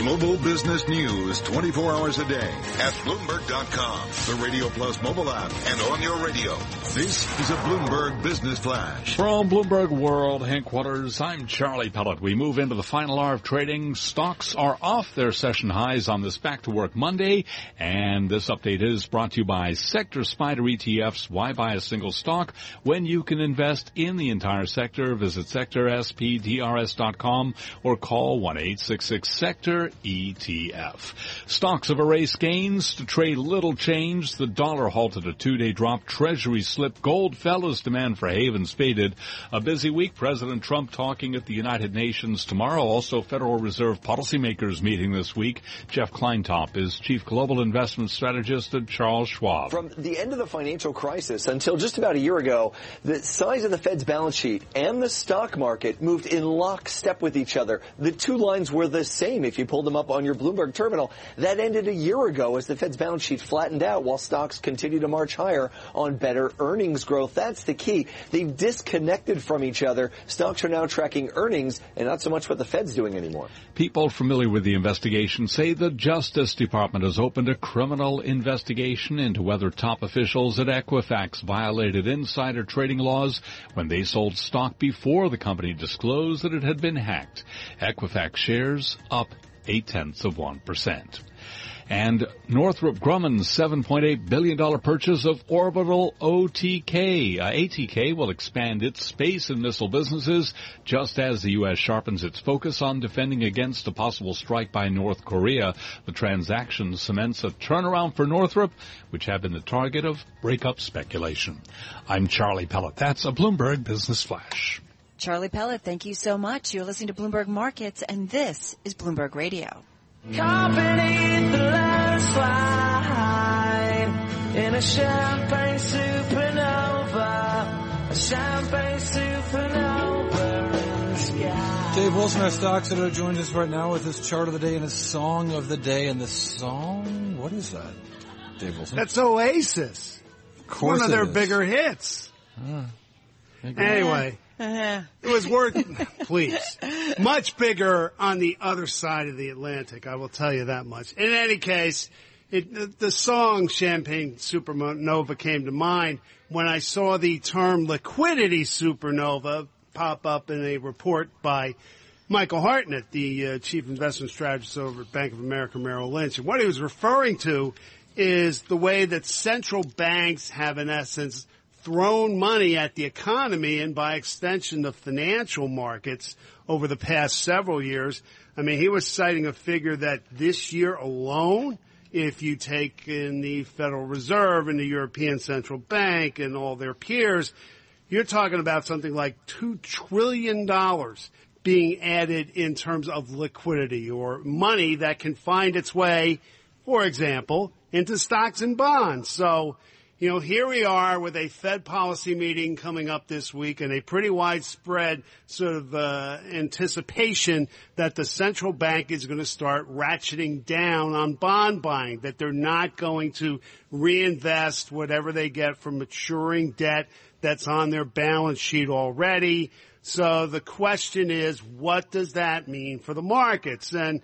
Global business news 24 hours a day at Bloomberg.com, the Radio Plus mobile app, and on your radio. This is a Bloomberg Business Flash. From Bloomberg World headquarters, I'm Charlie Pellet. We move into the final hour of trading. Stocks are off their session highs on this back to work Monday, and this update is brought to you by Sector SPDR ETFs. Why buy a single stock when you can invest in the entire sector? Visit sectorspdrs.com or call 1-866-SECTOR ETF. Stocks have erased gains to trade little change. The dollar halted a two-day drop. Treasury slipped. Gold fell as demand for havens faded. A busy week. President Trump talking at the United Nations tomorrow. Also Federal Reserve policymakers meeting this week. Jeff Kleintop is Chief Global Investment Strategist at Charles Schwab. From the end of the financial crisis until just about a year ago, the size of the Fed's balance sheet and the stock market moved in lockstep with each other. The two lines were the same if you them up on your Bloomberg terminal. That ended a year ago as the Fed's balance sheet flattened out while stocks continue to march higher on better earnings growth. That's the key. They've disconnected from each other. Stocks are now tracking earnings and not so much what the Fed's doing anymore. People familiar with the investigation say the Justice Department has opened a criminal investigation into whether top officials at Equifax violated insider trading laws when they sold stock before the company disclosed that it had been hacked. Equifax shares up eight tenths of 1%. And Northrop Grumman's $7.8 billion purchase of Orbital OTK. Uh, ATK will expand its space and missile businesses just as the U.S. sharpens its focus on defending against a possible strike by North Korea. The transaction cements a turnaround for Northrop, which had been the target of breakup speculation. I'm Charlie Pellet. That's a Bloomberg Business Flash. Charlie Pellet, thank you so much. You're listening to Bloomberg Markets, and this is Bloomberg Radio. Caught beneath the landslide in a champagne supernova, a champagne supernova in the sky. Dave Wilson, our stock editor, joins us right now with his chart of the day and his song of the day. And the song, what is that, Dave Wilson? That's Oasis. of course One of it their is. bigger hits. Anyway, it was worth, please, much bigger on the other side of the Atlantic. I will tell you that much. In any case, it, the, song Champagne Supernova came to mind when I saw the term liquidity supernova pop up in a report by Michael Hartnett, the uh, chief investment strategist over at Bank of America Merrill Lynch. And what he was referring to is the way that central banks have in essence thrown money at the economy and by extension the financial markets over the past several years. I mean, he was citing a figure that this year alone, if you take in the Federal Reserve and the European Central Bank and all their peers, you're talking about something like $2 trillion being added in terms of liquidity or money that can find its way, for example, into stocks and bonds. So, you know, here we are with a Fed policy meeting coming up this week and a pretty widespread sort of uh, anticipation that the central bank is going to start ratcheting down on bond buying, that they're not going to reinvest whatever they get from maturing debt that's on their balance sheet already. So the question is, what does that mean for the markets? And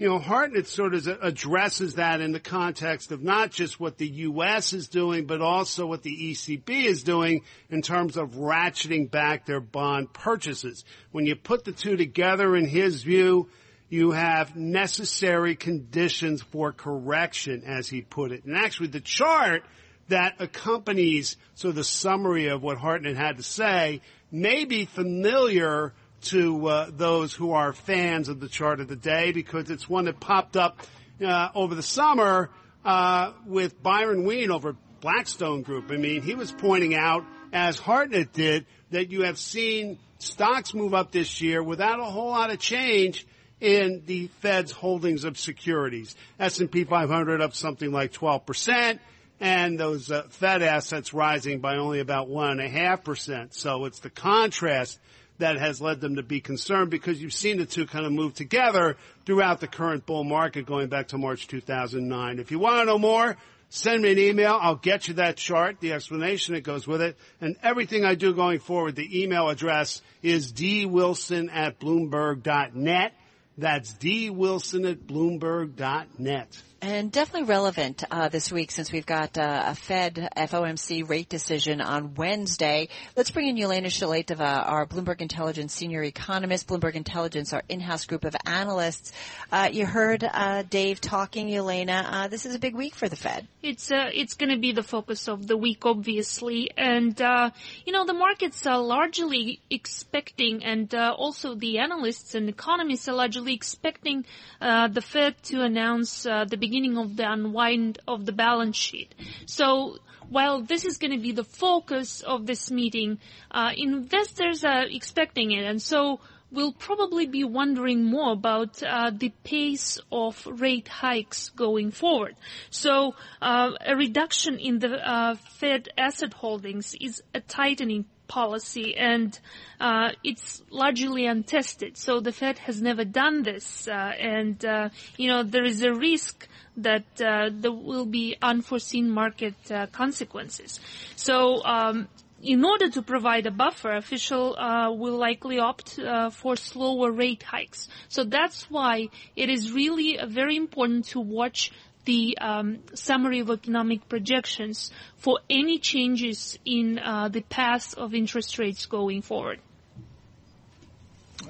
you know, Hartnett sort of addresses that in the context of not just what the U.S. is doing, but also what the ECB is doing in terms of ratcheting back their bond purchases. When you put the two together, in his view, you have necessary conditions for correction, as he put it. And actually, the chart that accompanies sort of the summary of what Hartnett had to say may be familiar to uh, those who are fans of the chart of the day because it's one that popped up uh, over the summer uh, with Byron Wien over Blackstone Group. I mean, he was pointing out, as Hartnett did, that you have seen stocks move up this year without a whole lot of change in the Fed's holdings of securities. S&P 500 up something like 12 percent and those uh, Fed assets rising by only about one and a half percent. So it's the contrast that has led them to be concerned because you've seen the two kind of move together throughout the current bull market going back to March 2009. If you want to know more, send me an email. I'll get you that chart, the explanation that goes with it, and everything I do going forward. The email address is dwilson at bloomberg.net That's D Wilson at Bloomberg.net. And definitely relevant uh, this week since we've got uh, a Fed FOMC rate decision on Wednesday. Let's bring in Yelena Shulyatyeva, our Bloomberg Intelligence senior economist. Bloomberg Intelligence, our in-house group of analysts. Uh, you heard uh, Dave talking, Yelena. Uh, this is a big week for the Fed. It's uh, it's going to be the focus of the week, obviously, and you know the markets are largely expecting, and also the analysts and economists are largely expecting the Fed to announce the beginning of the unwind of the balance sheet. So while this is going to be the focus of this meeting, uh, investors are expecting it, and so we'll probably be wondering more about uh, the pace of rate hikes going forward. So uh, a reduction in the uh, Fed asset holdings is a tightening policy, and uh, it's largely untested. So the Fed has never done this, uh, and uh, you know there is a risk that uh, there will be unforeseen market uh, consequences. So. Um, in order to provide a buffer, official uh, will likely opt uh, for slower rate hikes. So that's why it is really very important to watch the um, summary of economic projections for any changes in uh, the path of interest rates going forward.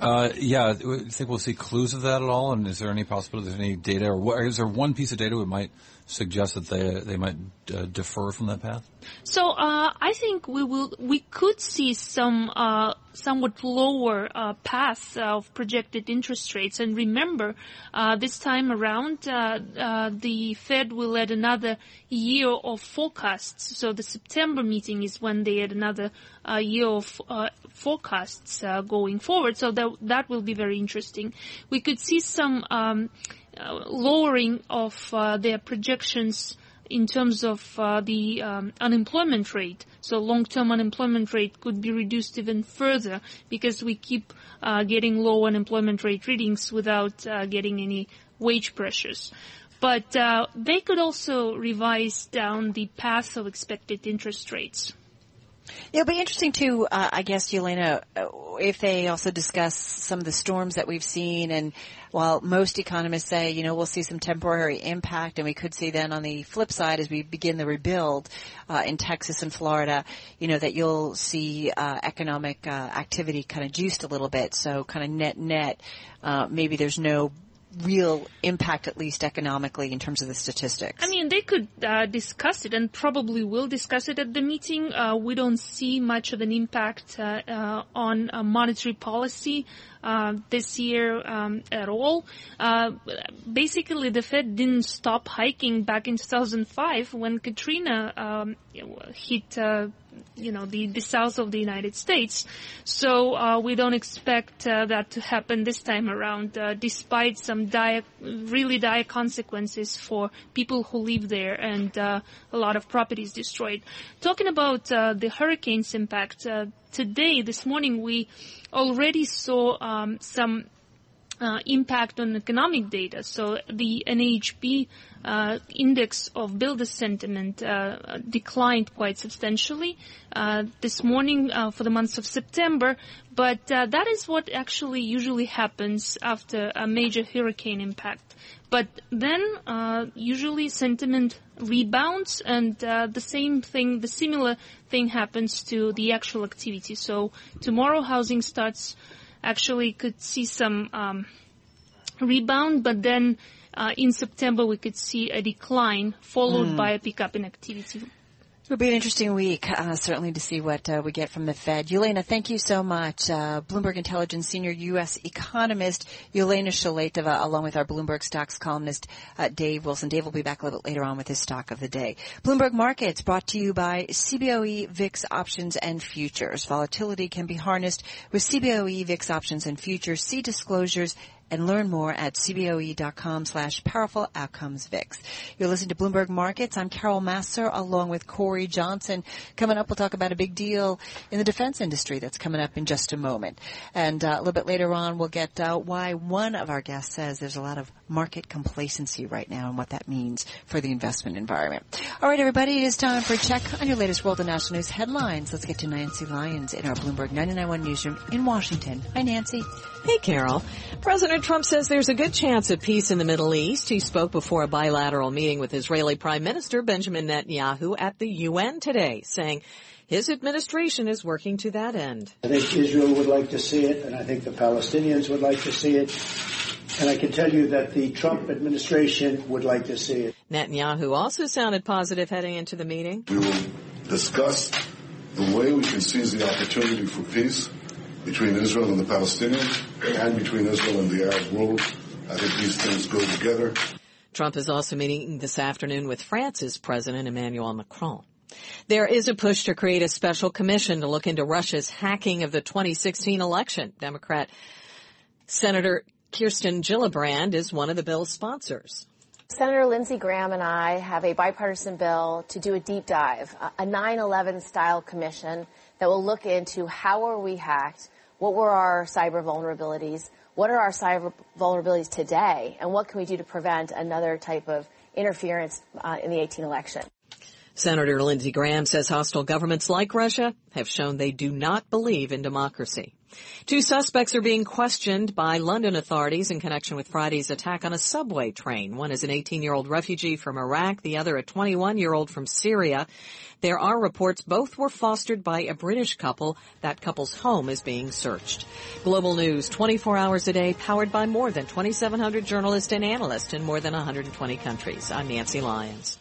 Uh, yeah, you think we'll see clues of that at all? And is there any possibility there's any data, or what, is there one piece of data we might suggest that they they might uh, defer from that path? So uh, I think we will we could see some uh, somewhat lower uh, path of projected interest rates. And remember, uh, this time around, uh, the Fed will add another year of forecasts. So the September meeting is when they add another year of forecasts going forward. So that that will be very interesting. We could see some. Um, uh, lowering of uh, their projections in terms of uh, the um, unemployment rate. So long-term unemployment rate could be reduced even further because we keep uh, getting low unemployment rate readings without uh, getting any wage pressures. But uh, they could also revise down the path of expected interest rates. It'll be interesting too, uh, I guess, Yelena, if they also discuss some of the storms that we've seen and while most economists say, you know, we'll see some temporary impact and we could see then on the flip side as we begin the rebuild uh, in Texas and Florida, you know, that you'll see uh, economic uh, activity kind of juiced a little bit. So kind of net net, uh, maybe there's no real impact, at least economically, in terms of the statistics? I mean, they could uh, discuss it and probably will discuss it at the meeting. Uh, we don't see much of an impact uh, uh on uh, monetary policy uh, this year um, at all. basically, the Fed didn't stop hiking back in 2005 when Katrina um, hit you know the the south of the United States. So uh, we don't expect uh, that to happen this time around, uh, despite some dire, really dire consequences for people who live there and uh, a lot of properties destroyed. Talking about uh, the hurricanes impact uh, today, this morning we already saw um, some uh, impact on economic data. So the NAHB uh, index of builder sentiment uh, declined quite substantially uh, this morning uh, for the month of September. But uh, that is what actually usually happens after a major hurricane impact. But then usually sentiment rebounds, and the same thing, the similar thing happens to the actual activity. So tomorrow housing starts actually could see some um, rebound, but then uh, in September we could see a decline followed mm. by a pickup in activity. It'll be an interesting week, uh, certainly to see what uh, we get from the Fed. Yelena, thank you so much. Uh, Bloomberg Intelligence senior U.S. economist Yelena Shulyatyeva, along with our Bloomberg stocks columnist uh, Dave Wilson. Dave will be back a little bit later on with his stock of the day. Bloomberg Markets brought to you by CBOE VIX options and futures. Volatility can be harnessed with CBOE VIX options and futures. See disclosures and learn more at cboe.com slash powerful outcomes VIX. You're listening to Bloomberg Markets. I'm Carol Massar along with Cory Johnson. Coming up, we'll talk about a big deal in the defense industry that's coming up in just a moment. And uh, a little bit later on, we'll get uh, why one of our guests says there's a lot of market complacency right now and what that means for the investment environment. All right, everybody, it is time for a check on your latest world and national news headlines. Let's get to Nancy Lyons in our Bloomberg 991 newsroom in Washington. Hi, Nancy. Hey, Carol. President President Trump says there's a good chance of peace in the Middle East. He spoke before a bilateral meeting with Israeli Prime Minister Benjamin Netanyahu at the UN today, saying his administration is working to that end. I think Israel would like to see it, and I think the Palestinians would like to see it. And I can tell you that the Trump administration would like to see it. Netanyahu also sounded positive heading into the meeting. We will discuss the way we can seize the opportunity for peace between Israel and the Palestinians and between Israel and the Arab world. I think these things go together. Trump is also meeting this afternoon with France's President Emmanuel Macron. There is a push to create a special commission to look into Russia's hacking of the 2016 election. Democrat Senator Kirsten Gillibrand is one of the bill's sponsors. Senator Lindsey Graham and I have a bipartisan bill to do a deep dive, a 9-11 style commission that will look into how were we hacked, what were our cyber vulnerabilities, what are our cyber vulnerabilities today, and what can we do to prevent another type of interference uh, in the 18 election. Senator Lindsey Graham says hostile governments like Russia have shown they do not believe in democracy. Two suspects are being questioned by London authorities in connection with Friday's attack on a subway train. One is an 18-year-old refugee from Iraq, the other a 21-year-old from Syria. There are reports both were fostered by a British couple. That couple's home is being searched. Global news 24 hours a day, powered by more than 2,700 journalists and analysts in more than 120 countries. I'm Nancy Lyons.